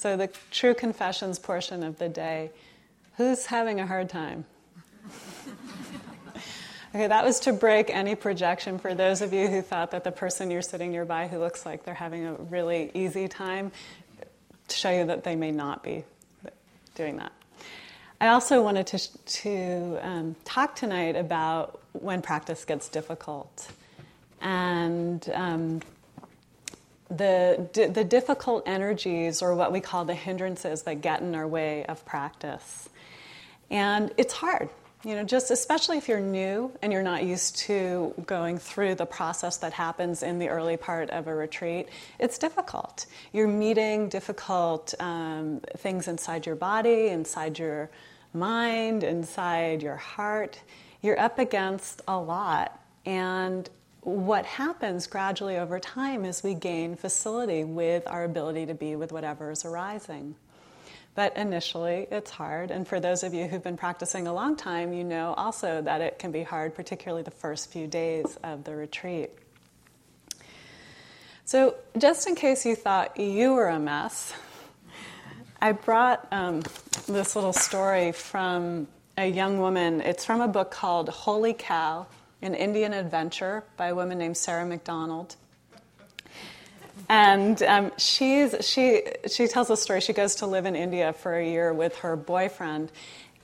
So, the true confessions portion of the day. Who's having a hard time? okay, that was to break any projection for those of you who thought that the person you're sitting nearby who looks like they're having a really easy time, to show you that they may not be doing that. I also wanted to, to um, talk tonight about when practice gets difficult. And um, the, the difficult energies, or what we call the hindrances that get in our way of practice. And it's hard, you know, just especially if you're new and you're not used to going through the process that happens in the early part of a retreat, it's difficult. You're meeting difficult um, things inside your body, inside your mind, inside your heart. You're up against a lot. And what happens gradually over time is we gain facility with our ability to be with whatever is arising. But initially, it's hard. And for those of you who've been practicing a long time, you know also that it can be hard, particularly the first few days of the retreat. So, just in case you thought you were a mess, I brought um, this little story from a young woman. It's from a book called Holy Cow an Indian Adventure by a woman named Sarah Macdonald. And um, she's, she, she tells a story. She goes to live in India for a year with her boyfriend.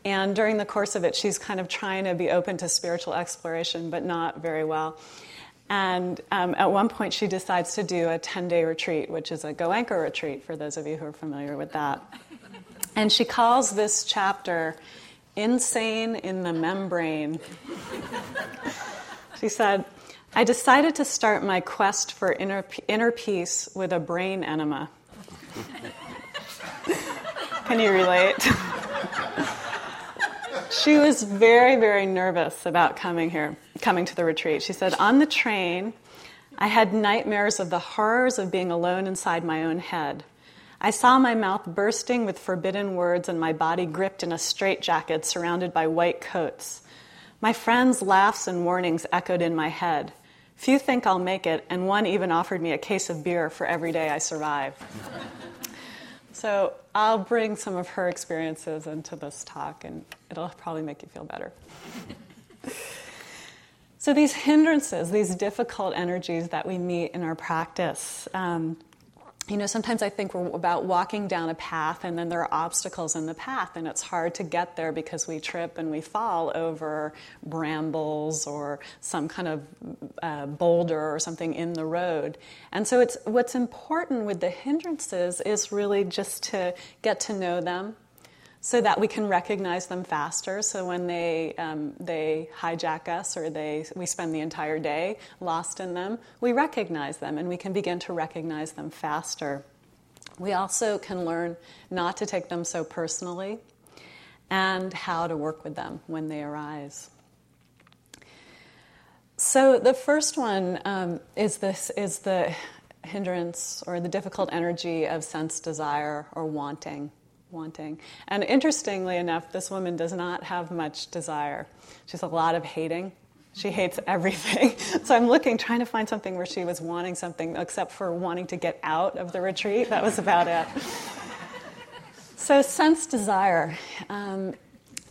And during the course of it, she's kind of trying to be open to spiritual exploration, but not very well. And um, at one point, she decides to do a 10 day retreat, which is a Goenka retreat, for those of you who are familiar with that. And she calls this chapter Insane in the Membrane. She said, I decided to start my quest for inner, inner peace with a brain enema. Can you relate? she was very, very nervous about coming here, coming to the retreat. She said, On the train, I had nightmares of the horrors of being alone inside my own head. I saw my mouth bursting with forbidden words and my body gripped in a straitjacket surrounded by white coats. My friends' laughs and warnings echoed in my head. Few think I'll make it, and one even offered me a case of beer for every day I survive. so I'll bring some of her experiences into this talk, and it'll probably make you feel better. so, these hindrances, these difficult energies that we meet in our practice, um, you know, sometimes I think we're about walking down a path and then there are obstacles in the path, and it's hard to get there because we trip and we fall over brambles or some kind of uh, boulder or something in the road. And so, it's, what's important with the hindrances is really just to get to know them, so that we can recognize them faster. So when they, um, they hijack us or they, we spend the entire day lost in them, we recognize them and we can begin to recognize them faster. We also can learn not to take them so personally and how to work with them when they arise. So the first one um, is this is the hindrance or the difficult energy of sense desire or wanting wanting. And interestingly enough, this woman does not have much desire. She's a lot of hating. She hates everything. so I'm looking, trying to find something where she was wanting something, except for wanting to get out of the retreat. That was about it. so, sense desire. Um,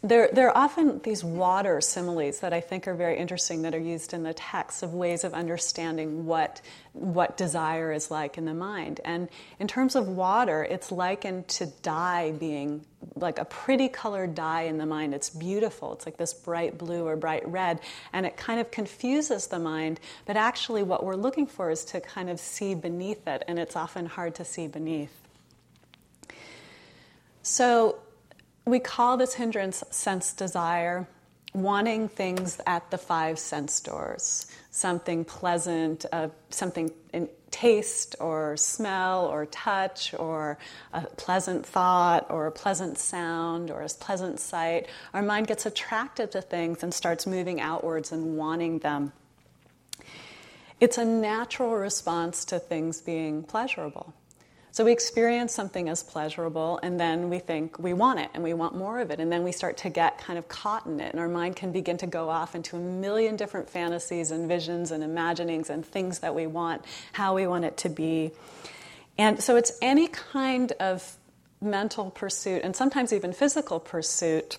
there, there are often these water similes that I think are very interesting that are used in the text of ways of understanding what, what desire is like in the mind. And in terms of water, it's likened to dye being like a pretty colored dye in the mind. It's beautiful. It's like this bright blue or bright red, and it kind of confuses the mind. But actually, what we're looking for is to kind of see beneath it, and it's often hard to see beneath. So, we call this hindrance sense desire, wanting things at the five sense doors something pleasant, uh, something in taste or smell or touch or a pleasant thought or a pleasant sound or a pleasant sight. Our mind gets attracted to things and starts moving outwards and wanting them. It's a natural response to things being pleasurable. So we experience something as pleasurable, and then we think we want it and we want more of it. And then we start to get kind of caught in it, and our mind can begin to go off into a million different fantasies and visions and imaginings and things that we want, how we want it to be. And so it's any kind of mental pursuit and sometimes even physical pursuit,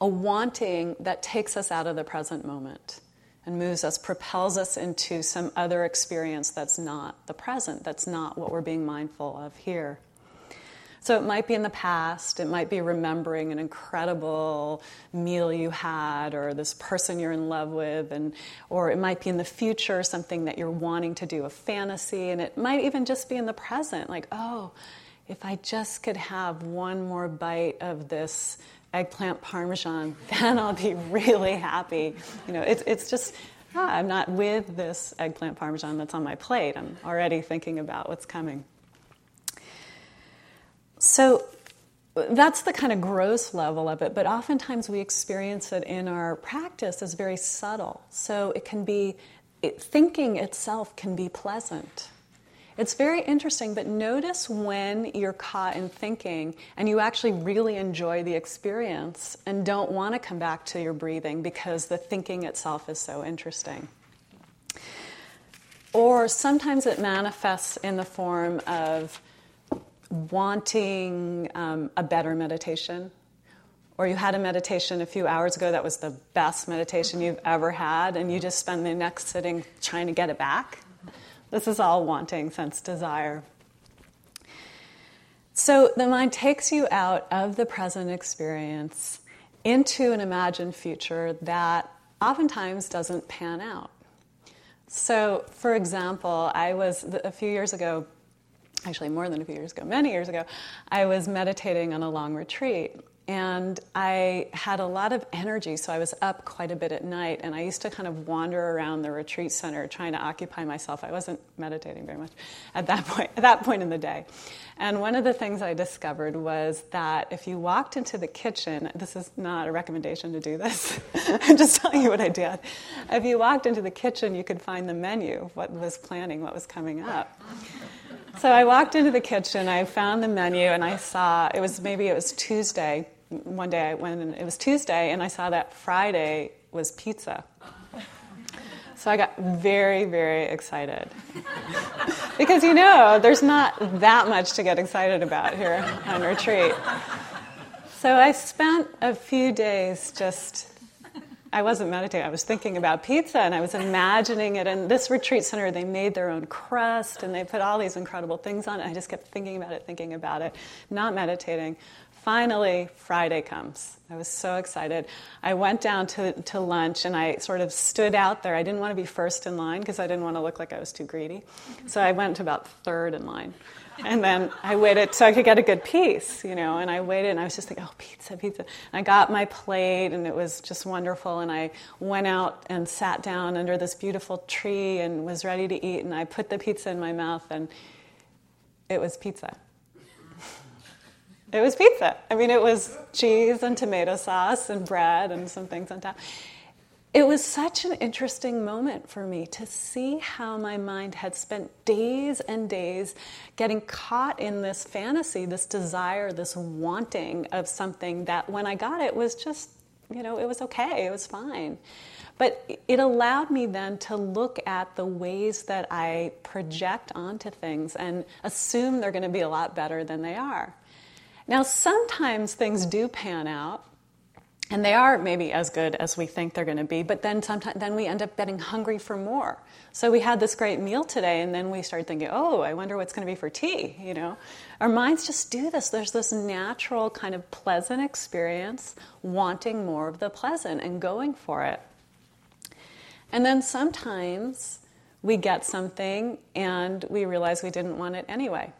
a wanting that takes us out of the present moment and moves us, propels us into some other experience that's not the present, that's not what we're being mindful of here. So it might be in the past, it might be remembering an incredible meal you had or this person you're in love with, and, or it might be in the future, something that you're wanting to do, a fantasy, and it might even just be in the present, like, oh, if I just could have one more bite of this eggplant parmesan, then I'll be really happy. You know, it's, it's just, ah, I'm not with this eggplant parmesan that's on my plate. I'm already thinking about what's coming. So that's the kind of gross level of it, but oftentimes we experience it in our practice as very subtle. So it can be, it, thinking itself can be pleasant. It's very interesting, but notice when you're caught in thinking and you actually really enjoy the experience and don't want to come back to your breathing because the thinking itself is so interesting. Or sometimes it manifests in the form of wanting um, a better meditation, or you had a meditation a few hours ago that was the best meditation you've ever had, and you just spend the next sitting trying to get it back. This is all wanting, sense, desire. So the mind takes you out of the present experience into an imagined future that oftentimes doesn't pan out. So, for example, I was a few years ago actually more than a few years ago, many years ago, I was meditating on a long retreat. And I had a lot of energy, so I was up quite a bit at night. And I used to kind of wander around the retreat center trying to occupy myself. I wasn't meditating very much at that point, at that point in the day. And one of the things I discovered was that if you walked into the kitchen, this is not a recommendation to do this, I'm just telling you what I did. If you walked into the kitchen, you could find the menu, what was planning, what was coming up. So I walked into the kitchen, I found the menu, and I saw it was maybe it was Tuesday. One day I went and it was Tuesday, and I saw that Friday was pizza. So I got very, very excited. because you know, there's not that much to get excited about here on retreat. So I spent a few days just I wasn't meditating. I was thinking about pizza and I was imagining it. And this retreat center, they made their own crust and they put all these incredible things on it. I just kept thinking about it, thinking about it, not meditating. Finally, Friday comes. I was so excited. I went down to, to lunch and I sort of stood out there. I didn't want to be first in line because I didn't want to look like I was too greedy. So I went to about third in line and then I waited so I could get a good piece, you know. And I waited, and I was just like, "Oh, pizza, pizza!" And I got my plate, and it was just wonderful. And I went out and sat down under this beautiful tree and was ready to eat. And I put the pizza in my mouth, and it was pizza. It was pizza. I mean, it was cheese and tomato sauce and bread and some things on top it was such an interesting moment for me to see how my mind had spent days and days getting caught in this fantasy, this desire, this wanting of something that when I got it was just, you know, it was okay, it was fine. But it allowed me then to look at the ways that I project onto things and assume they're going to be a lot better than they are. Now, sometimes things do pan out and they are maybe as good as we think they're going to be but then sometimes then we end up getting hungry for more. So we had this great meal today and then we started thinking oh i wonder what's going to be for tea you know? Our minds just do this. There's this natural kind of pleasant experience wanting more of the pleasant and going for it. And then sometimes we get something and we realize we didn't want it anyway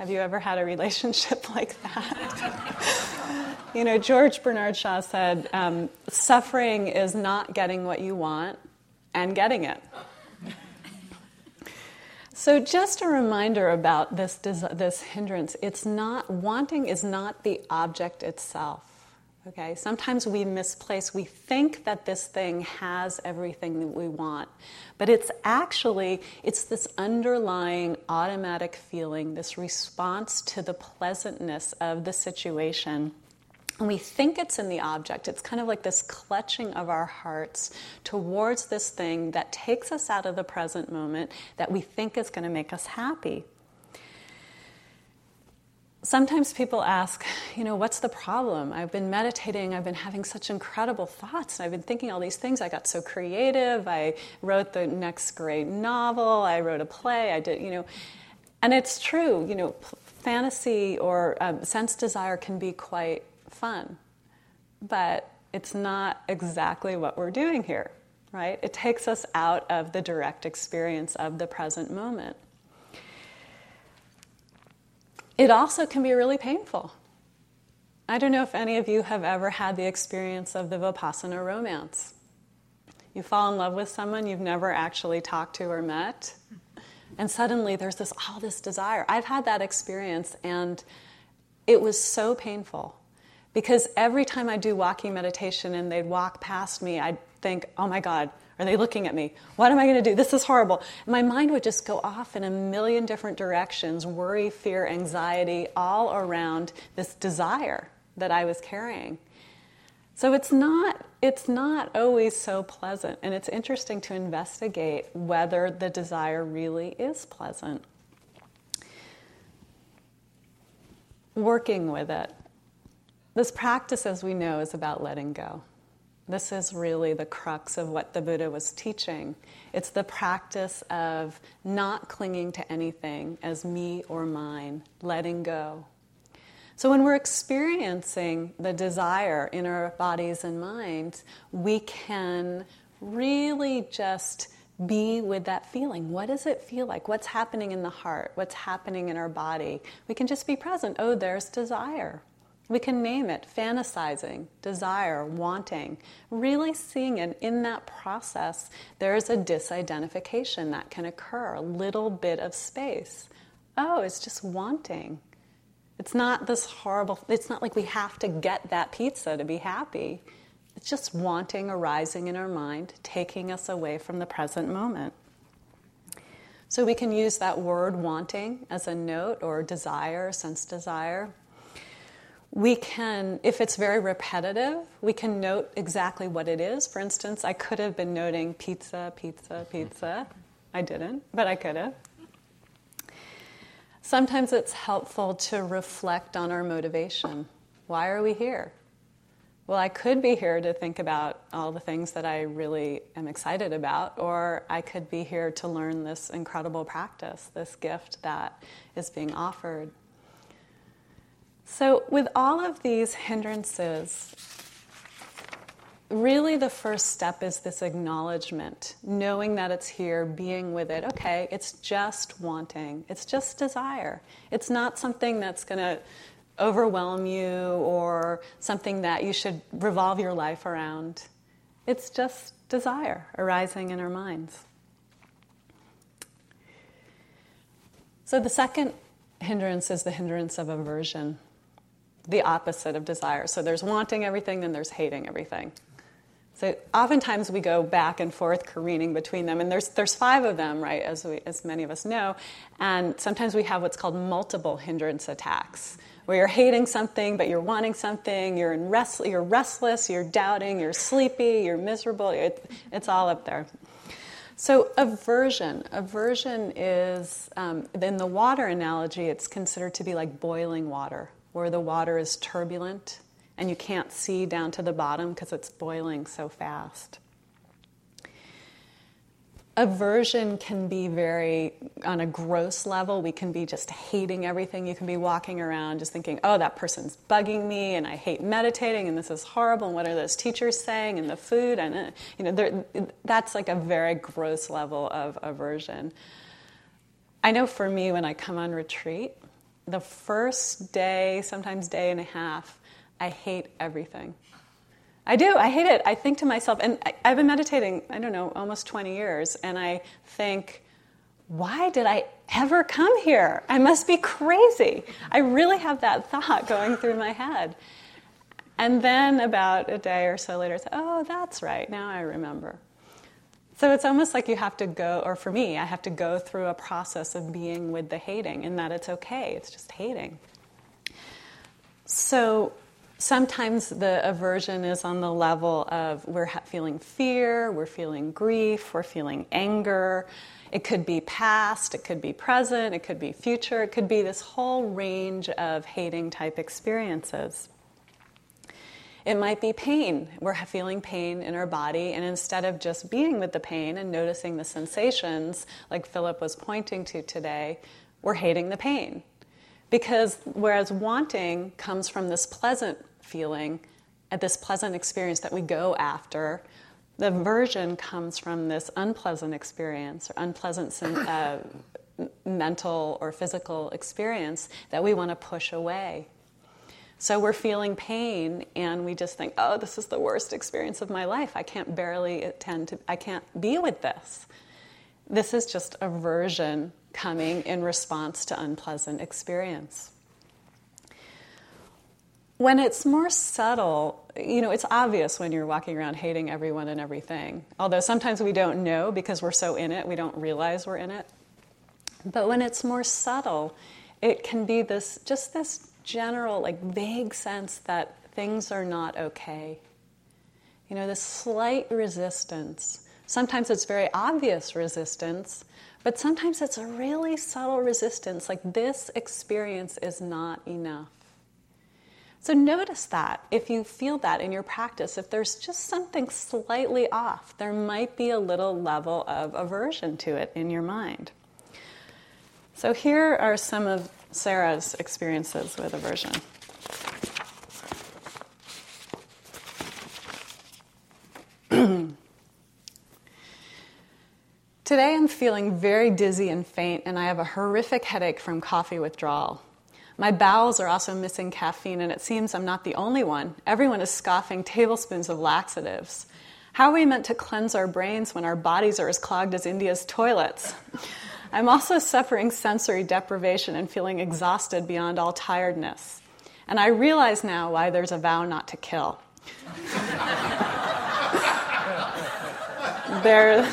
have you ever had a relationship like that? you know, George Bernard Shaw said, um, suffering is not getting what you want and getting it. So, just a reminder about this, this hindrance it's not, wanting is not the object itself. Okay, sometimes we misplace, we think that this thing has everything that we want, but it's actually, it's this underlying automatic feeling, this response to the pleasantness of the situation. And we think it's in the object. It's kind of like this clutching of our hearts towards this thing that takes us out of the present moment that we think is going to make us happy. Sometimes people ask, you know, what's the problem? I've been meditating, I've been having such incredible thoughts, I've been thinking all these things. I got so creative, I wrote the next great novel, I wrote a play, I did, you know. And it's true, you know, fantasy or um, sense desire can be quite fun, but it's not exactly what we're doing here, right? It takes us out of the direct experience of the present moment. It also can be really painful. I don't know if any of you have ever had the experience of the Vipassana romance. You fall in love with someone you've never actually talked to or met, and suddenly there's this all this desire. I've had that experience, and it was so painful because every time I do walking meditation and they'd walk past me, I'd think, oh my God, are they looking at me? What am I going to do? This is horrible. My mind would just go off in a million different directions worry, fear, anxiety, all around this desire that I was carrying. So it's not, it's not always so pleasant. And it's interesting to investigate whether the desire really is pleasant. Working with it. This practice, as we know, is about letting go. This is really the crux of what the Buddha was teaching. It's the practice of not clinging to anything as me or mine, letting go. So, when we're experiencing the desire in our bodies and minds, we can really just be with that feeling. What does it feel like? What's happening in the heart? What's happening in our body? We can just be present. Oh, there's desire. We can name it fantasizing, desire, wanting, really seeing it in that process. There's a disidentification that can occur, a little bit of space. Oh, it's just wanting. It's not this horrible, it's not like we have to get that pizza to be happy. It's just wanting arising in our mind, taking us away from the present moment. So we can use that word wanting as a note or desire, sense desire we can, if it's very repetitive, we can note exactly what it is. For instance, I could have been noting pizza, pizza, pizza. I didn't, but I could have. Sometimes it's helpful to reflect on our motivation. Why are we here? Well, I could be here to think about all the things that I really am excited about, or I could be here to learn this incredible practice, this gift that is being offered. So, with all of these hindrances, really the first step is this acknowledgement, knowing that it's here, being with it. Okay, it's just wanting, it's just desire. It's not something that's going to overwhelm you or something that you should revolve your life around. It's just desire arising in our minds. So, the second hindrance is the hindrance of aversion the opposite of desire. So there's wanting everything, then there's hating everything. So oftentimes we go back and forth careening between them, and there's there's five of them, right? As we, as many of us know, and sometimes we have what's called multiple hindrance attacks, where you're hating something, but you're wanting something. You're in rest, you're restless, you're doubting, you're sleepy, you're miserable. It, it's all up there. So aversion, aversion is um, in the water analogy. It's considered to be like boiling water where the water is turbulent and you can't see down to the bottom because it's boiling so fast. Aversion can be very, on a gross level, we can be just hating everything. You can be walking around just thinking, oh, that person's bugging me, and I hate meditating, and this is horrible, and what are those teachers saying, and the food, and, uh, you know, that's like a very gross level of aversion. I know for me, when I come on retreat, the first day, sometimes day and a half, I hate everything. I do, I hate it. I think to myself, and I, have been meditating, I don't know, almost 20 years, and I think, why did I ever come here? I must be crazy. I really have that thought going through my head. And then about a day or so later, say, oh, that's right, now I remember. So it's almost like you have to go, or for me, I have to go through a process of being with the hating, and that it's okay, it's just hating. So Sometimes the aversion is on the level of we're feeling fear, we're feeling grief, we're feeling anger. It could be past, it could be present, it could be future, it could be this whole range of hating type experiences. It might be pain. We're feeling pain in our body, and instead of just being with the pain and noticing the sensations, like Philip was pointing to today, we're hating the pain. Because whereas wanting comes from this pleasant feeling, at this pleasant experience that we go after, the aversion comes from this unpleasant experience or unpleasant uh, mental or physical experience that we want to push away. So we're feeling pain and we just think, oh, this is the worst experience of my life. I can't barely attend to, I can't be with this. This is just aversion coming in response to unpleasant experience. When it's more subtle, you know, it's obvious when you're walking around hating everyone and everything. Although sometimes we don't know because we're so in it, we don't realize we're in it. But when it's more subtle, it can be this just this general, like vague sense that things are not okay. You know, this slight resistance. Sometimes it's very obvious resistance, but sometimes it's a really subtle resistance, like this experience is not enough. So notice that if you feel that in your practice, if there's just something slightly off, there might be a little level of aversion to it in your mind. So here are some of Sarah's experiences with aversion. Today I'm feeling very dizzy and faint, and I have a horrific headache from coffee withdrawal. My bowels are also missing caffeine, and it seems I'm not the only one. Everyone is scoffing tablespoons of laxatives. How are we meant to cleanse our brains when our bodies are as clogged as India's toilets? I'm also suffering sensory deprivation and feeling exhausted beyond all tiredness. And I realize now why there's a vow not to kill. there,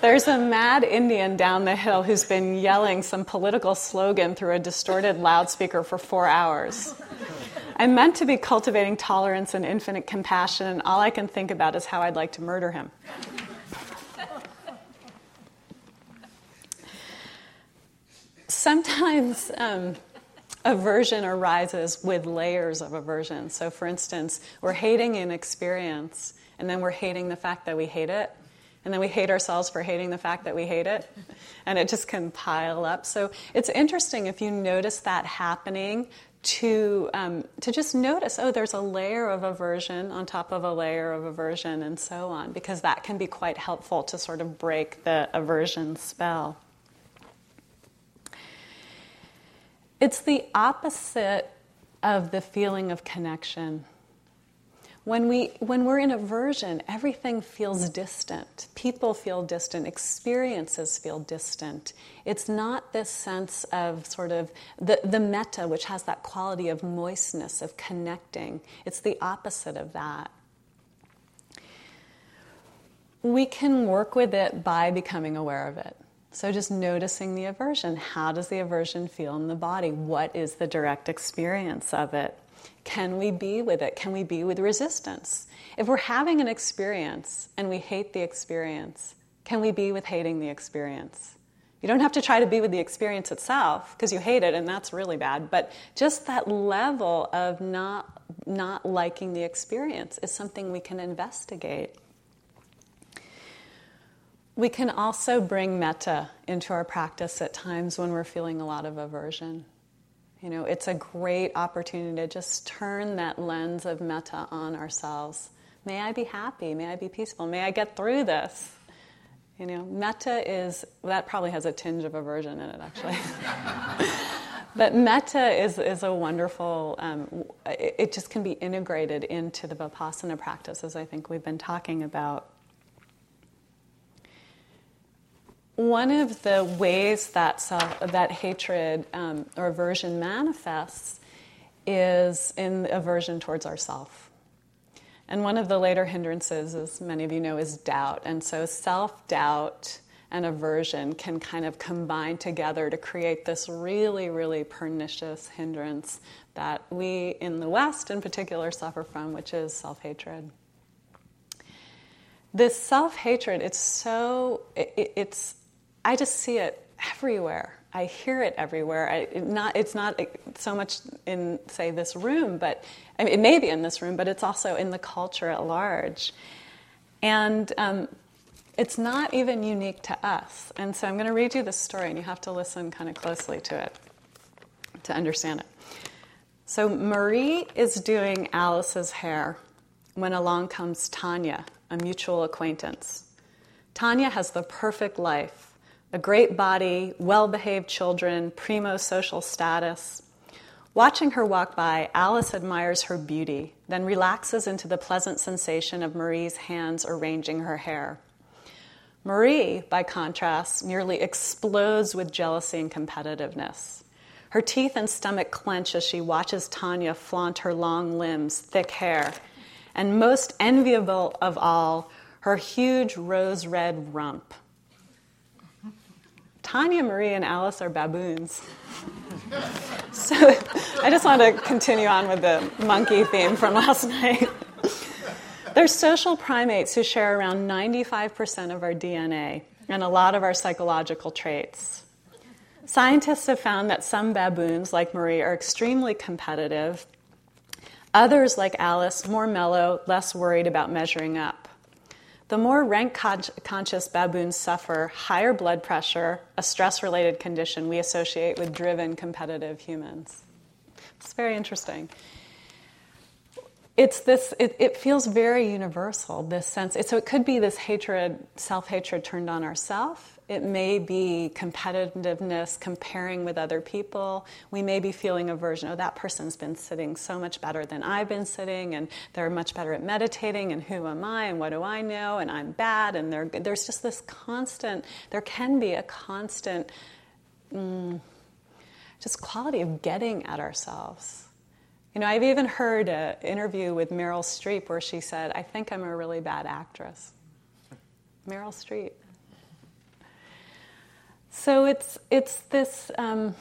there's a mad Indian down the hill who's been yelling some political slogan through a distorted loudspeaker for four hours. I'm meant to be cultivating tolerance and infinite compassion, and all I can think about is how I'd like to murder him. Sometimes um, aversion arises with layers of aversion. So, for instance, we're hating an experience, and then we're hating the fact that we hate it and then we hate ourselves for hating the fact that we hate it, and it just can pile up. So it's interesting if you notice that happening to um, to just notice oh there's a layer of aversion on top of a layer of aversion and so on because that can be quite helpful to sort of break the aversion spell it's the opposite of the feeling of connection when, we, when we're in aversion, everything feels distant. People feel distant. Experiences feel distant. It's not this sense of sort of the, the metta, which has that quality of moistness, of connecting. It's the opposite of that. We can work with it by becoming aware of it. So, just noticing the aversion. How does the aversion feel in the body? What is the direct experience of it? Can we be with it? Can we be with resistance? If we're having an experience and we hate the experience, can we be with hating the experience? You don't have to try to be with the experience itself because you hate it and that's really bad, but just that level of not not liking the experience is something we can investigate. We can also bring metta into our practice at times when we're feeling a lot of aversion. You know, it's a great opportunity to just turn that lens of metta on ourselves. May I be happy? May I be peaceful? May I get through this? You know, metta is, that probably has a tinge of aversion in it, actually. but metta is, is a wonderful, um, it, it just can be integrated into the Vipassana practice, as I think we've been talking about. One of the ways that self, that hatred um, or aversion manifests is in aversion towards ourself. And one of the later hindrances, as many of you know, is doubt. And so self doubt and aversion can kind of combine together to create this really, really pernicious hindrance that we in the West in particular suffer from, which is self hatred. This self hatred, it's so, it, it's, I just see it everywhere. I hear it everywhere. I, not, it's not so much in, say, this room, but I mean, it may be in this room, but it's also in the culture at large. And um, it's not even unique to us. And so I'm going to read you this story, and you have to listen kind of closely to it to understand it. So Marie is doing Alice's hair when along comes Tanya, a mutual acquaintance. Tanya has the perfect life a great body, well behaved children, primo social status. Watching her walk by, Alice admires her beauty, then relaxes into the pleasant sensation of Marie's hands arranging her hair. Marie, by contrast, nearly explodes with jealousy and competitiveness. Her teeth and stomach clench as she watches Tanya flaunt her long limbs, thick hair, and most enviable of all, her huge rose red rump. Tanya, Marie, and Alice are baboons. so I just want to continue on with the monkey theme from last night. They're social primates who share around 95% of our DNA and a lot of our psychological traits. Scientists have found that some baboons, like Marie, are extremely competitive. Others, like Alice, more mellow, less worried about measuring up. The more rank conscious baboons suffer higher blood pressure, a stress related condition we associate with driven competitive humans. It's very interesting it's this it, it, feels very universal this sense. It, so it could be this hatred self-hatred turned on ourselves it may be competitiveness comparing with other people. We may be feeling aversion oh that person's been sitting so much better than i've been sitting and they're much better at meditating and who am i and what do i know and i'm bad and there's just this constant there can be a constant mm, just quality of getting at ourselves you know, I've even heard an interview with Meryl Streep where she said, I think I'm a really bad actress. Meryl Streep. So it's, it's this, um,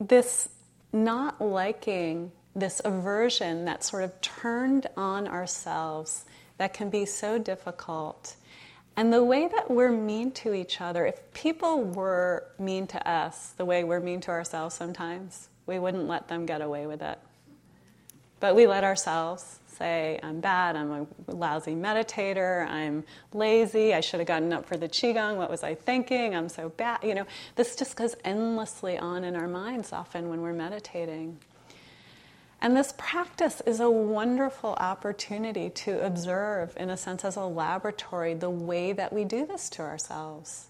this not liking, this aversion that sort of turned on ourselves that can be so difficult. And the way that we're mean to each other, if people were mean to us the way we're mean to ourselves sometimes, we wouldn't let them get away with it. But we let ourselves say, I'm bad, I'm a lousy meditator, I'm lazy, I should have gotten up for the Qigong, what was I thinking, I'm so bad. You know, this just goes endlessly on in our minds often when we're meditating. And this practice is a wonderful opportunity to observe, in a sense, as a laboratory, the way that we do this to ourselves.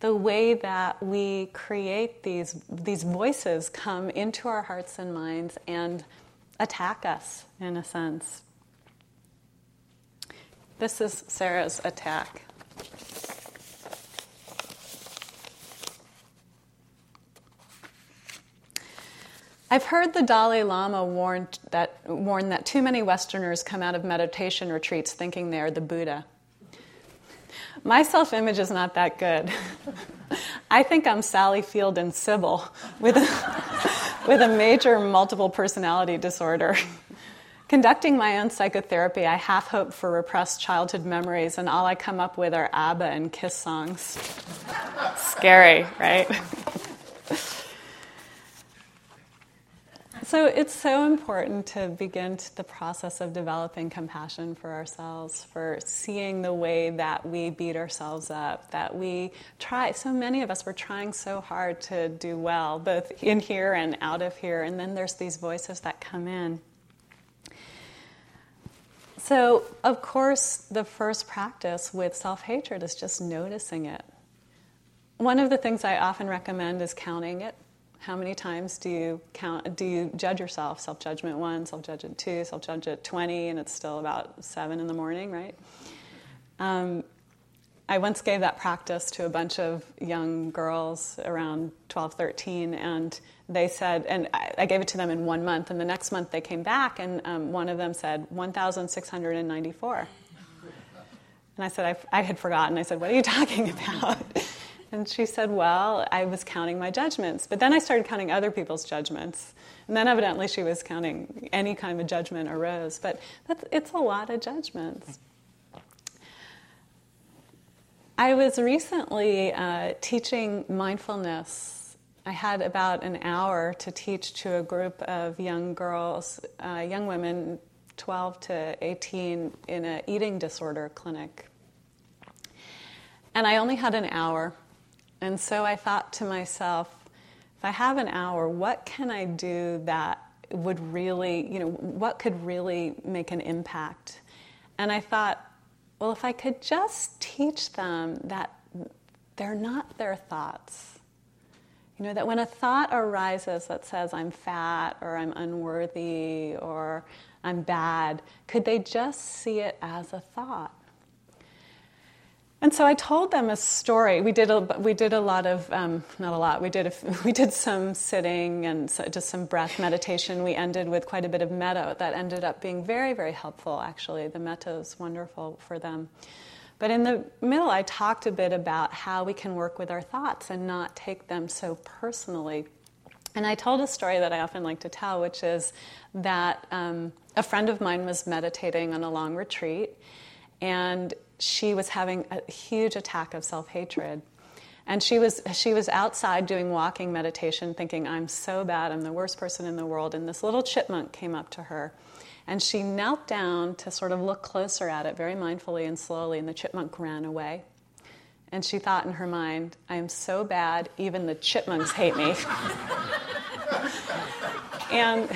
The way that we create these, these voices come into our hearts and minds and attack us, in a sense. This is Sarah's attack. I've heard the Dalai Lama warn that, warn that too many Westerners come out of meditation retreats thinking they are the Buddha. My self image is not that good. I think I'm Sally Field and Sybil with with a major multiple personality disorder. Conducting my own psychotherapy, I half hope for repressed childhood memories, and all I come up with are ABBA and Kiss songs. Scary, right? So it's so important to begin the process of developing compassion for ourselves, for seeing the way that we beat ourselves up, that we try. So many of us were trying so hard to do well, both in here and out of here, and then there's these voices that come in. So, of course, the first practice with self hatred is just noticing it. One of the things I often recommend is counting it how many times do you count? Do you judge yourself? Self judgment one, self judgment two, self judgment twenty, and it's still about seven in the morning, right? Um, I once gave that practice to a bunch of young girls around 12, 13, and they said, and I, gave it to them in one month, and the next month they came back, and um, one of them said 1,694. And I said, I, I, had forgotten. I said, What are you talking about? And she said, Well, I was counting my judgments. But then I started counting other people's judgments. And then evidently she was counting any kind of judgment arose. But it's a lot of judgments. I was recently uh, teaching mindfulness. I had about an hour to teach to a group of young girls, uh, young women, 12 to 18, in an eating disorder clinic. And I only had an hour. And so I thought to myself, if I have an hour, what can I do that would really, you know, what could really make an impact? And I thought, well, if I could just teach them that they're not their thoughts. You know, that when a thought arises that says, I'm fat or I'm unworthy or I'm bad, could they just see it as a thought? And so I told them a story. We did a, we did a lot of, um, not a lot, we did, a, we did some sitting and so just some breath meditation. We ended with quite a bit of metta that ended up being very, very helpful, actually. The metta is wonderful for them. But in the middle, I talked a bit about how we can work with our thoughts and not take them so personally. And I told a story that I often like to tell, which is that um, a friend of mine was meditating on a long retreat, and she was having a huge attack of self hatred. And she was, she was outside doing walking meditation, thinking, I'm so bad, I'm the worst person in the world. And this little chipmunk came up to her. And she knelt down to sort of look closer at it very mindfully and slowly, and the chipmunk ran away. And she thought in her mind, I am so bad, even the chipmunks hate me. and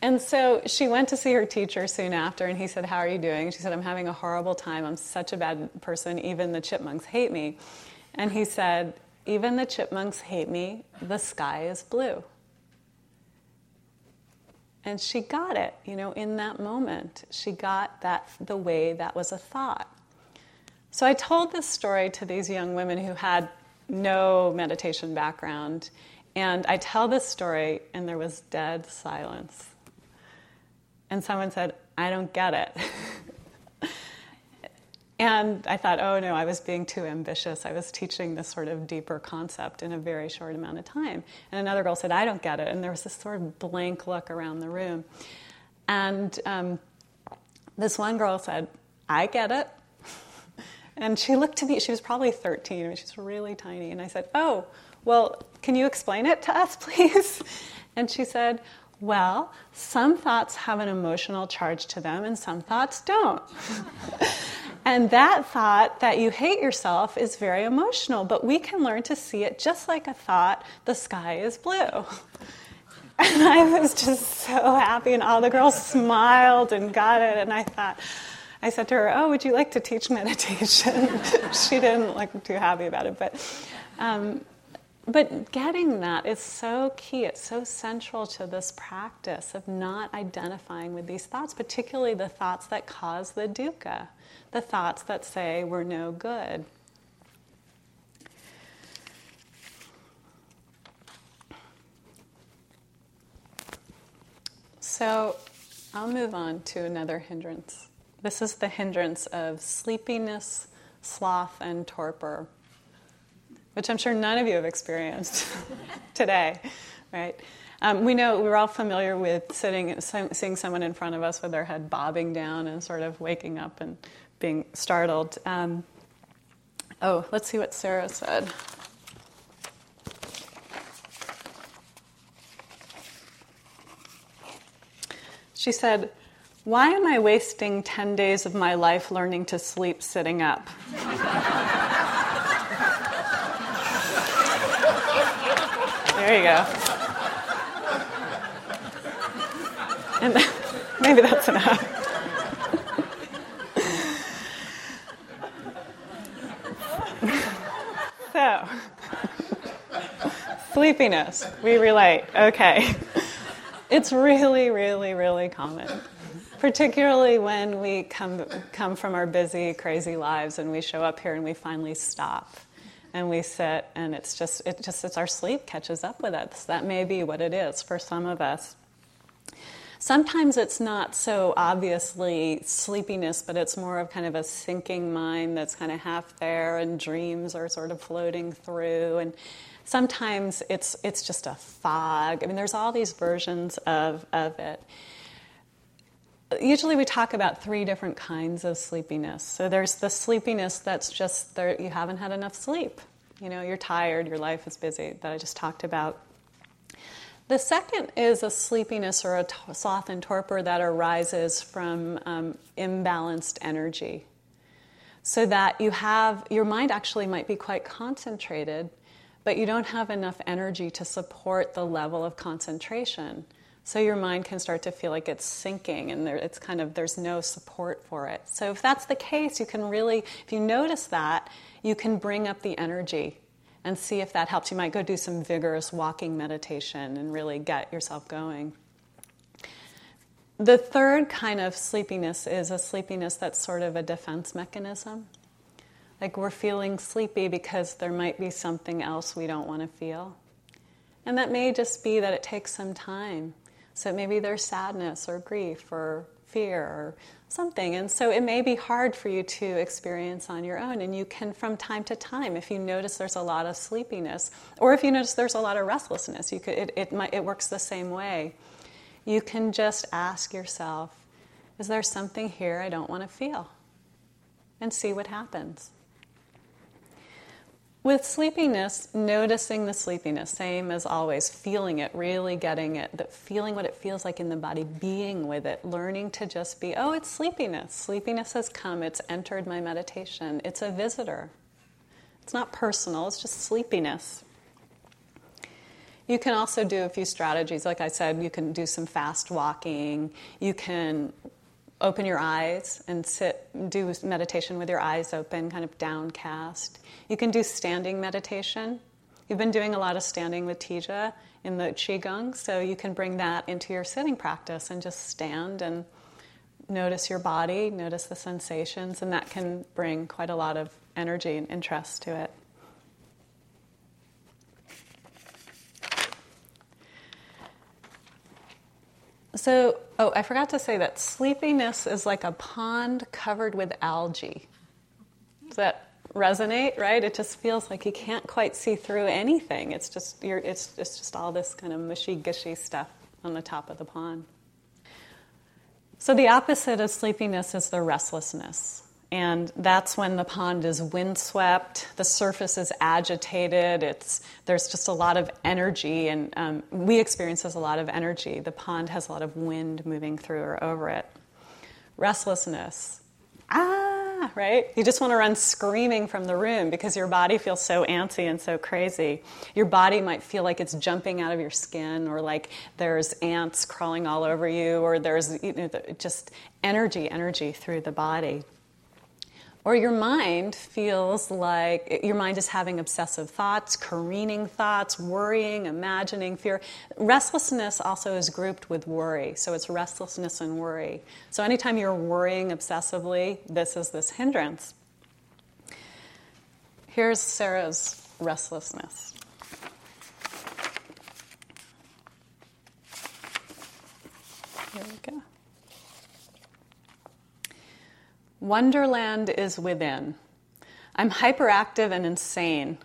and so she went to see her teacher soon after, and he said, How are you doing? She said, I'm having a horrible time. I'm such a bad person. Even the chipmunks hate me. And he said, Even the chipmunks hate me. The sky is blue. And she got it, you know, in that moment. She got that the way that was a thought. So I told this story to these young women who had no meditation background. And I tell this story, and there was dead silence and someone said, I don't get it. and I thought, oh no, I was being too ambitious. I was teaching this sort of deeper concept in a very short amount of time. And another girl said, I don't get it. And there was this sort of blank look around the room. And um, this one girl said, I get it. and she looked to me, she was probably 13, I mean, she's really tiny. And I said, Oh, well, can you explain it to us, please? And she said, well, some thoughts have an emotional charge to them and some thoughts don't. and that thought that you hate yourself is very emotional, but we can learn to see it just like a thought the sky is blue. And I was just so happy, and all the girls smiled and got it. And I thought, I said to her, Oh, would you like to teach meditation? she didn't look too happy about it, but. Um, but getting that is so key. It's so central to this practice of not identifying with these thoughts, particularly the thoughts that cause the dukkha, the thoughts that say we're no good. So I'll move on to another hindrance. This is the hindrance of sleepiness, sloth, and torpor which I'm sure none of you have experienced today, right? Um, we know we're all familiar with sitting, seeing someone in front of us with their head bobbing down and sort of waking up and being startled. Um, oh, let's see what Sarah said. She said, Why am I wasting 10 days of my life learning to sleep sitting up? There you go. And maybe that's enough. so, sleepiness, we relate. Okay. It's really, really, really common particularly when we come, come from our busy, crazy lives and we show up here and we finally stop and we sit and it's just it just it's our sleep catches up with us that may be what it is for some of us Sometimes it's not so obviously sleepiness, but it's more of kind of a sinking mind that's kind of half there, and dreams are sort of floating through. And sometimes it's, it's just a fog. I mean, there's all these versions of, of it. Usually, we talk about three different kinds of sleepiness. So, there's the sleepiness that's just there, you haven't had enough sleep. You know, you're tired, your life is busy, that I just talked about. The second is a sleepiness or a t- sloth and torpor that arises from um, imbalanced energy. So that you have, your mind actually might be quite concentrated, but you don't have enough energy to support the level of concentration. So your mind can start to feel like it's sinking and there, it's kind of, there's no support for it. So if that's the case, you can really, if you notice that, you can bring up the energy and see if that helps. You might go do some vigorous walking meditation and really get yourself going. The third kind of sleepiness is a sleepiness that's sort of a defense mechanism. Like we're feeling sleepy because there might be something else we don't want to feel. And that may just be that it takes some time. So maybe there's sadness or grief or fear or something. And so it may be hard for you to experience on your own. And you can, from time to time, if you notice there's a lot of sleepiness, or if you notice there's a lot of restlessness, you could, it, it, might, it works the same way. You can just ask yourself, is there something here I don't want to feel? And see what happens. With sleepiness, noticing the sleepiness, same as always, feeling it, really getting it, that feeling what it feels like in the body, being with it, learning to just be, oh, it's sleepiness. Sleepiness has come, it's entered my meditation, it's a visitor. It's not personal, it's just sleepiness. You can also do a few strategies. Like I said, you can do some fast walking. You can open your eyes and sit, do meditation with your eyes open, kind of downcast. You can do standing meditation. You've been doing a lot of standing with Tija in the Qigong, so you can bring that into your sitting practice and just stand and notice your body, notice the sensations, and that can bring quite a lot of energy and interest to it. So, oh, I forgot to say that sleepiness is like a pond covered with algae. Does that resonate? Right? It just feels like you can't quite see through anything. It's just you're, it's, it's just all this kind of mushy gushy stuff on the top of the pond. So the opposite of sleepiness is the restlessness. And that's when the pond is windswept, the surface is agitated, it's, there's just a lot of energy, and um, we experience a lot of energy. The pond has a lot of wind moving through or over it. Restlessness. Ah, right? You just want to run screaming from the room because your body feels so antsy and so crazy. Your body might feel like it's jumping out of your skin, or like there's ants crawling all over you, or there's you know, just energy, energy through the body. Or your mind feels like your mind is having obsessive thoughts, careening thoughts, worrying, imagining, fear. Restlessness also is grouped with worry. So it's restlessness and worry. So anytime you're worrying obsessively, this is this hindrance. Here's Sarah's restlessness. Here we go. Wonderland is within. I'm hyperactive and insane.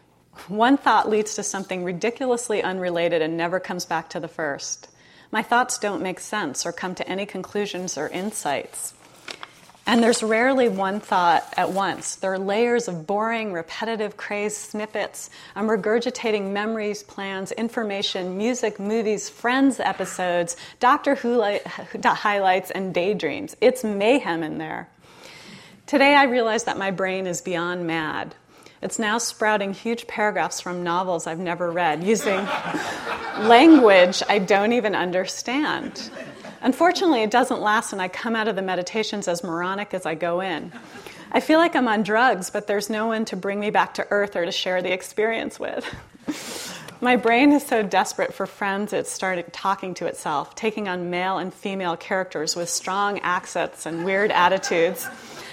One thought leads to something ridiculously unrelated and never comes back to the first. My thoughts don't make sense or come to any conclusions or insights. And there's rarely one thought at once. There are layers of boring, repetitive, crazed snippets. I'm regurgitating memories, plans, information, music, movies, friends episodes, Doctor Who highlights, and daydreams. It's mayhem in there. Today I realized that my brain is beyond mad. It's now sprouting huge paragraphs from novels I've never read using language I don't even understand. Unfortunately, it doesn't last, and I come out of the meditations as moronic as I go in. I feel like I'm on drugs, but there's no one to bring me back to earth or to share the experience with. My brain is so desperate for friends it started talking to itself, taking on male and female characters with strong accents and weird attitudes.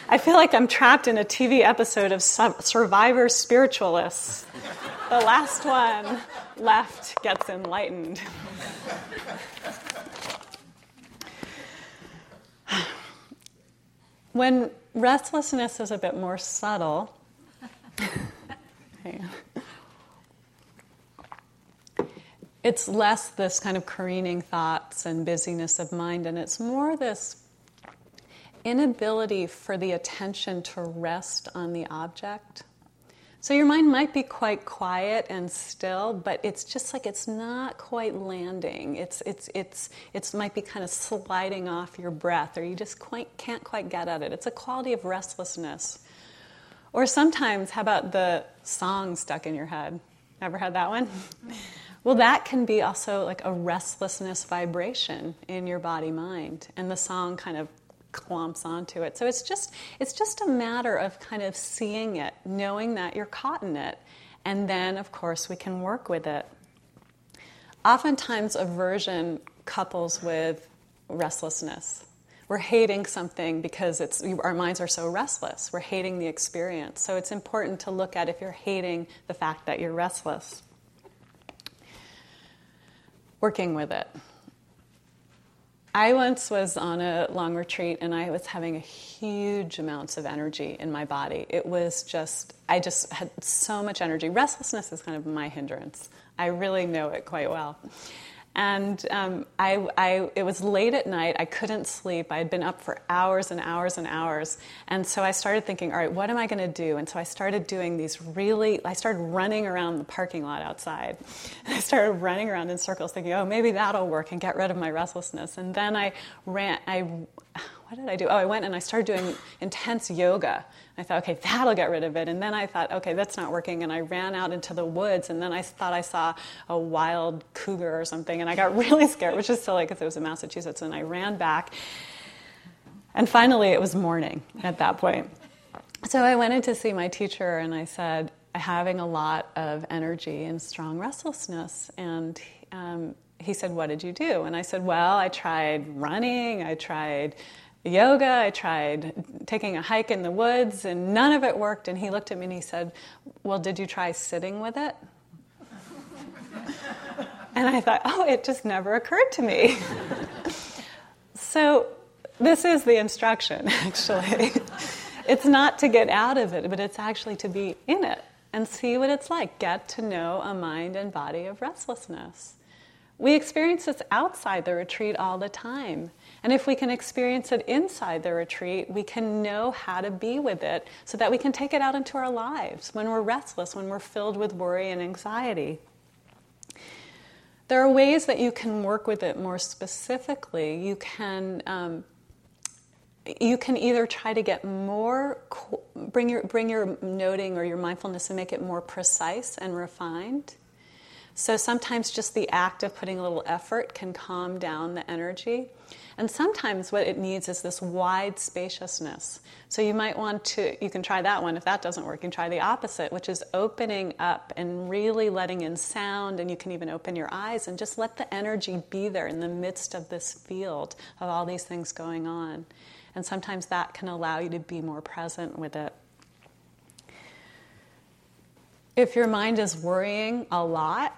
I feel like I'm trapped in a TV episode of Survivor Spiritualists. The last one left gets enlightened. when restlessness is a bit more subtle, it's less this kind of careening thoughts and busyness of mind, and it's more this inability for the attention to rest on the object. So your mind might be quite quiet and still, but it's just like it's not quite landing. It's it's it's it's might be kind of sliding off your breath, or you just quite, can't quite get at it. It's a quality of restlessness. Or sometimes, how about the song stuck in your head? Ever had that one? Well, that can be also like a restlessness vibration in your body mind, and the song kind of clumps onto it. So it's just it's just a matter of kind of seeing it, knowing that you're caught in it, and then of course we can work with it. Oftentimes, aversion couples with restlessness. We're hating something because it's our minds are so restless. We're hating the experience. So it's important to look at if you're hating the fact that you're restless working with it. I once was on a long retreat and I was having a huge amounts of energy in my body. It was just, I just had so much energy. Restlessness is kind of my hindrance. I really know it quite well. And um, I, I, it was late at night. I couldn't sleep. I had been up for hours and hours and hours. And so I started thinking, all right, what am I going to do? And so I started doing these really, I started running around the parking lot outside. And I started running around in circles thinking, oh, maybe that'll work and get rid of my restlessness. And then I ran, I, what did I do? Oh, I went and I started doing intense yoga. I thought, okay, that'll get rid of it. And then I thought, okay, that's not working. And I ran out into the woods. And then I thought I saw a wild cougar or something. And I got really scared, which is silly because it was in Massachusetts. And I ran back. And finally, it was morning at that point. So I went in to see my teacher and I said, having a lot of energy and strong restlessness. And um, he said, What did you do? And I said, Well, I tried running, I tried yoga, I tried taking a hike in the woods, and none of it worked. And he looked at me and he said, Well, did you try sitting with it? and I thought, Oh, it just never occurred to me. so, this is the instruction, actually. it's not to get out of it, but it's actually to be in it and see what it's like. Get to know a mind and body of restlessness. We experience this outside the retreat all the time. And if we can experience it inside the retreat, we can know how to be with it so that we can take it out into our lives when we're restless, when we're filled with worry and anxiety. There are ways that you can work with it more specifically. You can. Um, you can either try to get more bring your bring your noting or your mindfulness and make it more precise and refined so sometimes just the act of putting a little effort can calm down the energy. And sometimes what it needs is this wide spaciousness. So you might want to, you can try that one. If that doesn't work, you can try the opposite, which is opening up and really letting in sound. And you can even open your eyes and just let the energy be there in the midst of this field of all these things going on. And sometimes that can allow you to be more present with it. If your mind is worrying a lot,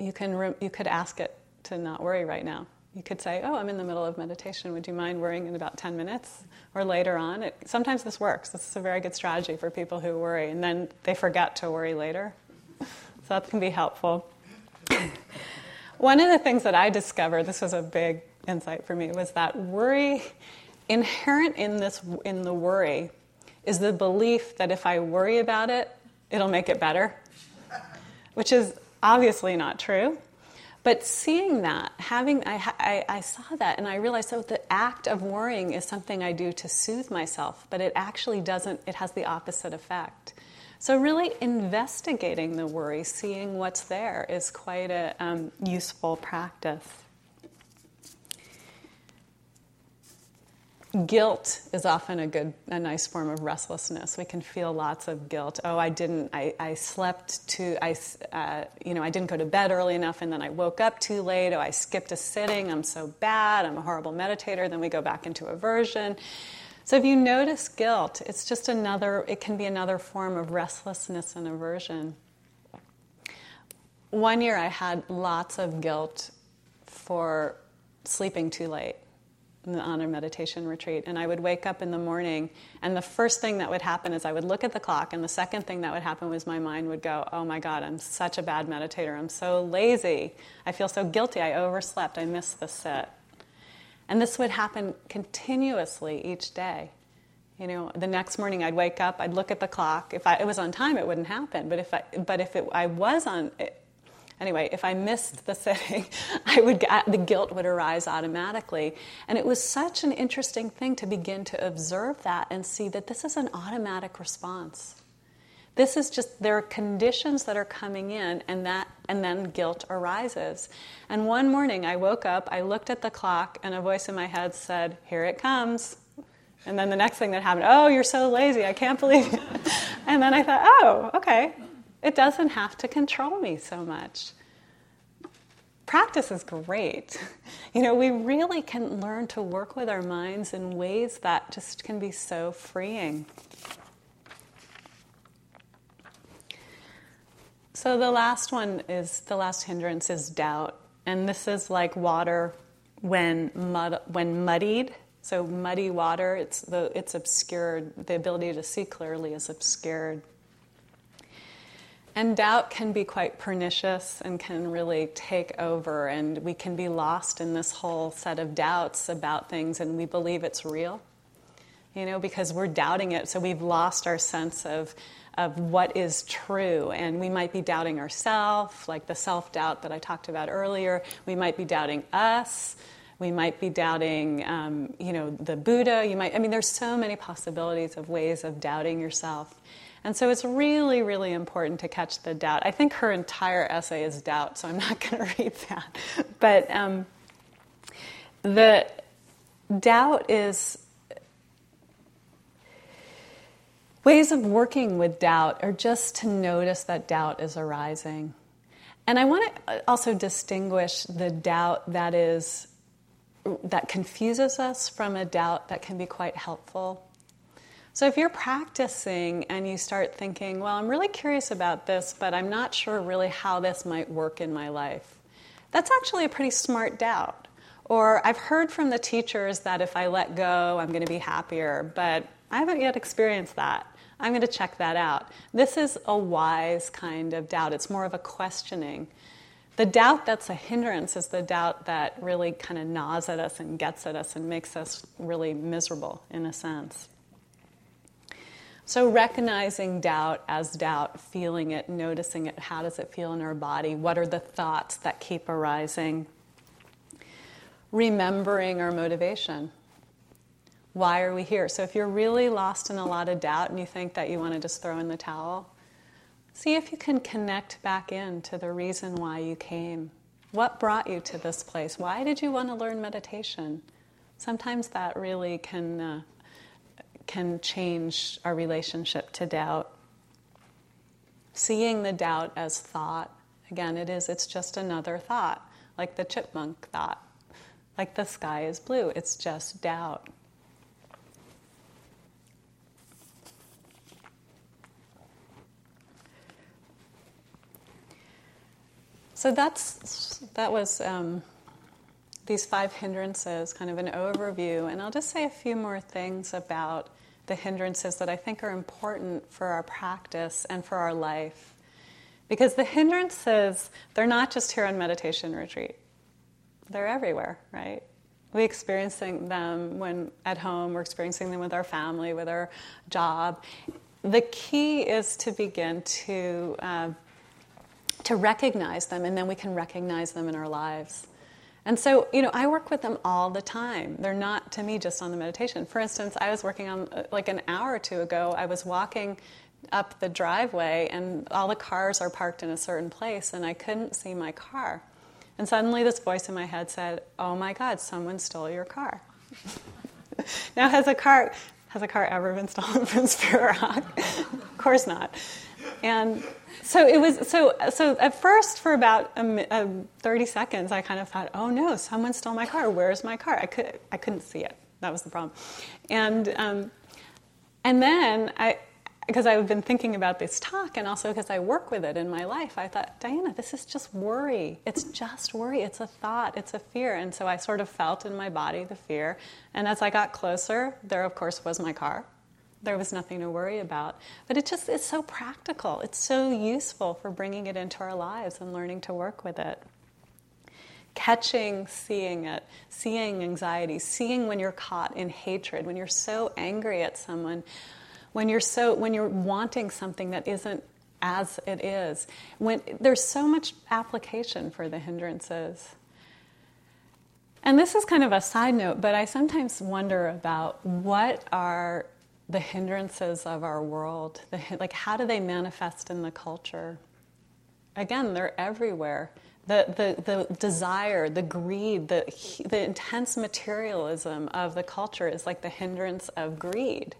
you can you could ask it to not worry right now. You could say, "Oh, I'm in the middle of meditation. Would you mind worrying in about 10 minutes?" Or later on. It, sometimes this works. This is a very good strategy for people who worry, and then they forget to worry later. so that can be helpful. One of the things that I discovered, this was a big insight for me, was that worry, inherent in this in the worry, is the belief that if I worry about it, it'll make it better, which is obviously not true. But seeing that, having, I, I, I, saw that and I realized, oh, the act of worrying is something I do to soothe myself, but it actually doesn't, it has the opposite effect. So, really investigating the worry, seeing what's there, is quite a um, useful practice. Guilt is often a good a nice form of restlessness. We can feel lots of guilt. Oh i didn't i, I slept too i uh, you know i didn't go to bed early enough and then i woke up too late. Oh i skipped a sitting. I'm so bad. I'm a horrible meditator. Then we go back into aversion. So if you notice guilt it's just another it can be another form of restlessness and aversion. One year i had lots of guilt for sleeping too late on a meditation retreat. And I would wake up in the morning, and the first thing that would happen is I would look at the clock, and the second thing that would happen was my mind would go, Oh my God, I'm such a bad meditator. I'm so lazy. I feel so guilty. I overslept. I missed the sit. And this would happen continuously each day. You know, the next morning I'd wake up, I'd look at the clock. If I, it was on time, it wouldn't happen. But if I, but if it, I was on, it, anyway, if I missed the sitting, I would the guilt would arise automatically. And it was such an interesting thing to begin to observe that and see that this is an automatic response. This is just there are conditions that are coming in, and that and then guilt arises. And one morning I woke up, I looked at the clock, and a voice in my head said, "Here it comes." And then the next thing that happened, "Oh, you're so lazy! I can't believe it." and then I thought, "Oh, okay, it doesn't have to control me so much." Practice is great. You know, we really can learn to work with our minds in ways that just can be so freeing. So the last one is the last hindrance is doubt, and this is like water when mud, when muddied. So muddy water, it's the it's obscured. The ability to see clearly is obscured. And doubt can be quite pernicious and can really take over, and we can be lost in this whole set of doubts about things, and we believe it's real, you know, because we're doubting it. So we've lost our sense of of what is true. And we might be doubting ourselves, like the self doubt that I talked about earlier. We might be doubting us. We might be doubting, um, you know, the Buddha. You might, I mean, there's so many possibilities of ways of doubting yourself. And so it's really, really important to catch the doubt. I think her entire essay is doubt, so I'm not going to read that. But um, the doubt is Ways of working with doubt are just to notice that doubt is arising. And I want to also distinguish the doubt that is that confuses us from a doubt that can be quite helpful. So if you're practicing and you start thinking, well, I'm really curious about this, but I'm not sure really how this might work in my life. That's actually a pretty smart doubt. Or I've heard from the teachers that if I let go, I'm going to be happier, but I haven't yet experienced that. I'm going to check that out. This is a wise kind of doubt. It's more of a questioning. The doubt that's a hindrance is the doubt that really kind of gnaws at us and gets at us and makes us really miserable, in a sense. So, recognizing doubt as doubt, feeling it, noticing it, how does it feel in our body? What are the thoughts that keep arising? Remembering our motivation. Why are we here? So if you're really lost in a lot of doubt and you think that you want to just throw in the towel, see if you can connect back in to the reason why you came. What brought you to this place? Why did you want to learn meditation? Sometimes that really can, uh, can change our relationship to doubt. Seeing the doubt as thought, again, it is, it's just another thought, like the chipmunk thought, like the sky is blue, it's just doubt. So that's that was um, these five hindrances, kind of an overview, and I'll just say a few more things about the hindrances that I think are important for our practice and for our life. Because the hindrances, they're not just here on meditation retreat. They're everywhere, right? We experiencing them when at home, we're experiencing them with our family, with our job. The key is to begin to uh, to recognize them, and then we can recognize them in our lives. And so, you know, I work with them all the time. They're not to me just on the meditation. For instance, I was working on uh, like an hour or two ago, I was walking up the driveway and all the cars are parked in a certain place and I couldn't see my car. And suddenly this voice in my head said, "Oh my god, someone stole your car." now has a car has a car ever been stolen from Spirit Rock? of course not. And so it was so so at first for about a, a 30 seconds I kind of thought, "Oh no, someone stole my car. Where's my car?" I could I couldn't see it. That was the problem. And um, and then I because I've been thinking about this talk and also because I work with it in my life, I thought, Diana, this is just worry. It's just worry. It's a thought, it's a fear. And so I sort of felt in my body the fear. And as I got closer, there, of course, was my car. There was nothing to worry about. But it just is so practical. It's so useful for bringing it into our lives and learning to work with it catching seeing it, seeing anxiety, seeing when you're caught in hatred, when you're so angry at someone, when you're so when you're wanting something that isn't as it is. When there's so much application for the hindrances. And this is kind of a side note, but I sometimes wonder about what are the hindrances of our world? The, like, how do they manifest in the culture? Again, they're everywhere the, the, the desire, the greed, the, the intense materialism of the culture is like the hindrance of greed.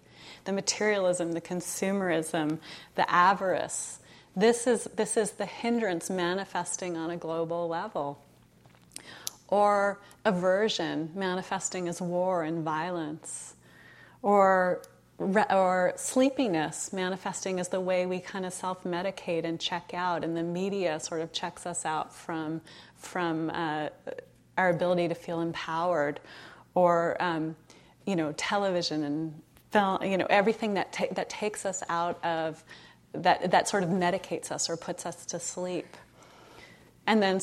The materialism, the consumerism, the avarice. This is, this is the hindrance manifesting on a global level. Or aversion manifesting as war and violence. Or or sleepiness manifesting as the way we kind of self medicate and check out, and the media sort of checks us out from, from uh, our ability to feel empowered, or um, you know, television and film, you know, everything that, ta- that takes us out of that, that sort of medicates us or puts us to sleep. And then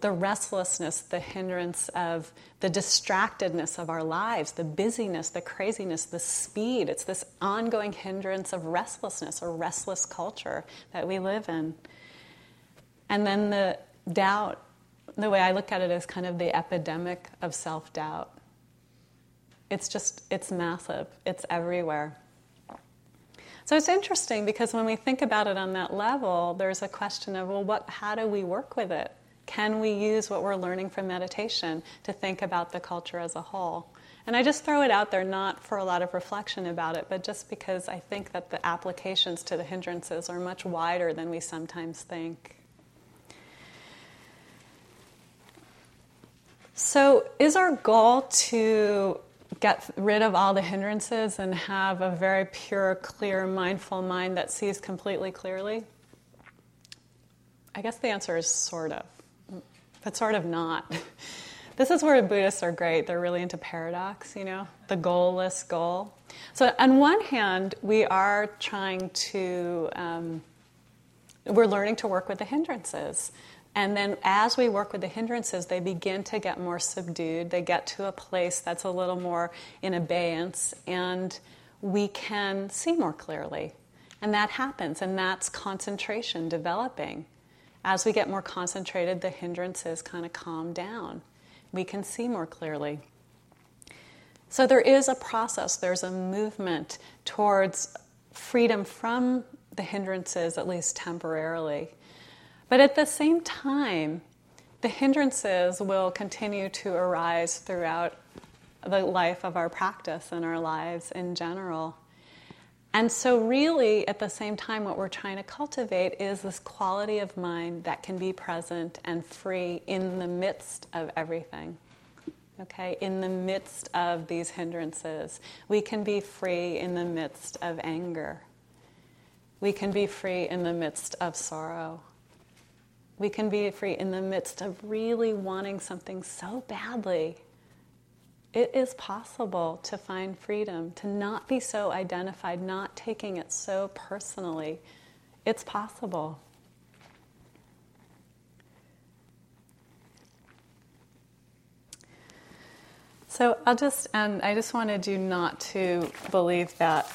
the restlessness, the hindrance of the distractedness of our lives, the busyness, the craziness, the speed. It's this ongoing hindrance of restlessness or restless culture that we live in. And then the doubt, the way I look at it is kind of the epidemic of self doubt. It's just, it's massive, it's everywhere. So it's interesting because when we think about it on that level, there's a question of, well, what, how do we work with it? Can we use what we're learning from meditation to think about the culture as a whole? And I just throw it out there not for a lot of reflection about it, but just because I think that the applications to the hindrances are much wider than we sometimes think. So, is our goal to get rid of all the hindrances and have a very pure, clear, mindful mind that sees completely clearly? I guess the answer is sort of, but sort of not. This is where Buddhists are great. They're really into paradox, you know, the goalless goal. So, on one hand, we are trying to, um, we're learning to work with the hindrances. And then as we work with the hindrances, they begin to get more subdued. They get to a place that's a little more in abeyance, and we can see more clearly. And that happens, and that's concentration developing. As we get more concentrated, the hindrances kind of calm down. We can see more clearly. So there is a process, there's a movement towards freedom from the hindrances, at least temporarily. But at the same time, the hindrances will continue to arise throughout the life of our practice and our lives in general. And so, really, at the same time, what we're trying to cultivate is this quality of mind that can be present and free in the midst of everything. Okay, in the midst of these hindrances, we can be free in the midst of anger. We can be free in the midst of sorrow. We can be free in the midst of really wanting something so badly. It is possible to find freedom, to not be so identified, not taking it so personally. It's possible. So I'll just, and I just wanted you not to believe that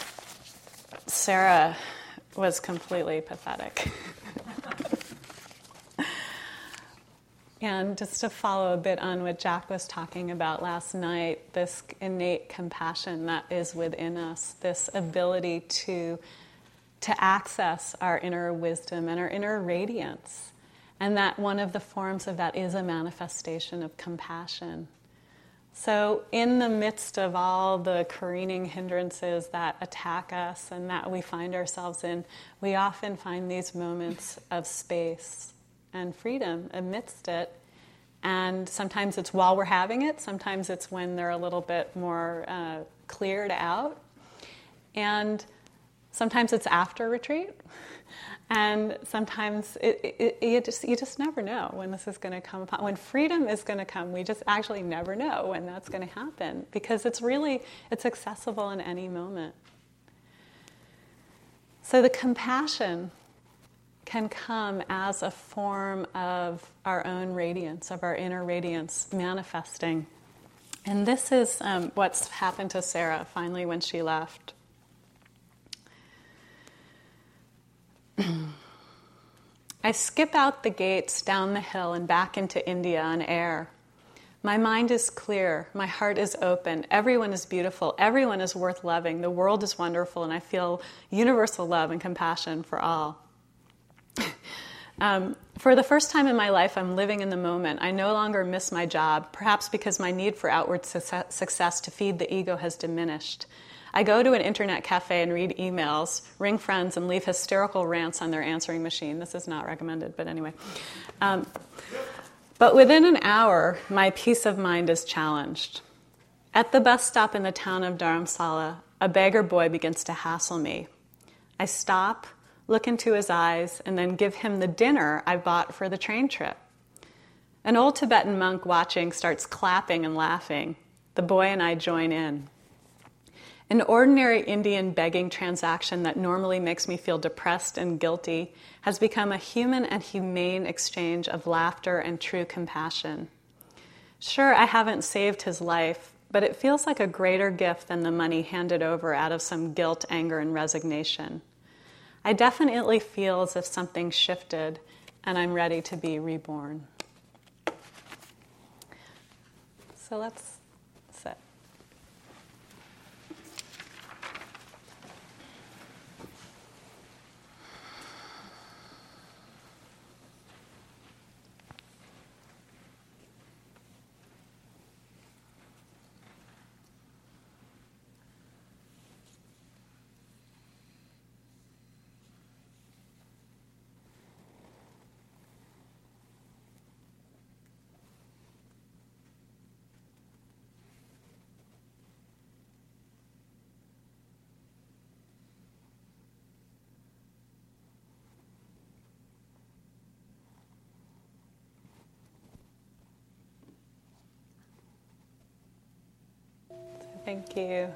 Sarah was completely pathetic. And just to follow a bit on what Jack was talking about last night, this innate compassion that is within us, this ability to, to access our inner wisdom and our inner radiance. And that one of the forms of that is a manifestation of compassion. So, in the midst of all the careening hindrances that attack us and that we find ourselves in, we often find these moments of space and freedom amidst it. And sometimes it's while we're having it, sometimes it's when they're a little bit more uh, cleared out. And Sometimes it's after retreat, and sometimes it, it, it, you, just, you just never know when this is going to come upon. When freedom is going to come, we just actually never know when that's going to happen because it's really it's accessible in any moment. So the compassion can come as a form of our own radiance, of our inner radiance manifesting. And this is um, what's happened to Sarah finally when she left. I skip out the gates down the hill and back into India on air. My mind is clear. My heart is open. Everyone is beautiful. Everyone is worth loving. The world is wonderful, and I feel universal love and compassion for all. Um, for the first time in my life, I'm living in the moment. I no longer miss my job, perhaps because my need for outward success to feed the ego has diminished. I go to an internet cafe and read emails, ring friends, and leave hysterical rants on their answering machine. This is not recommended, but anyway. Um, but within an hour, my peace of mind is challenged. At the bus stop in the town of Dharamsala, a beggar boy begins to hassle me. I stop, look into his eyes, and then give him the dinner I bought for the train trip. An old Tibetan monk watching starts clapping and laughing. The boy and I join in. An ordinary Indian begging transaction that normally makes me feel depressed and guilty has become a human and humane exchange of laughter and true compassion. Sure, I haven't saved his life, but it feels like a greater gift than the money handed over out of some guilt, anger, and resignation. I definitely feel as if something shifted and I'm ready to be reborn. So let's Thank you.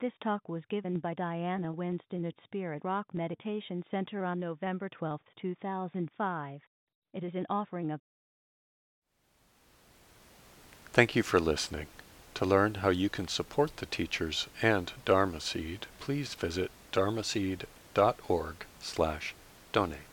This talk was given by Diana Winston at Spirit Rock Meditation Center on November 12, 2005. It is an offering of. Thank you for listening. To learn how you can support the teachers and Dharma Seed, please visit dharma dharmaseed.org slash donate.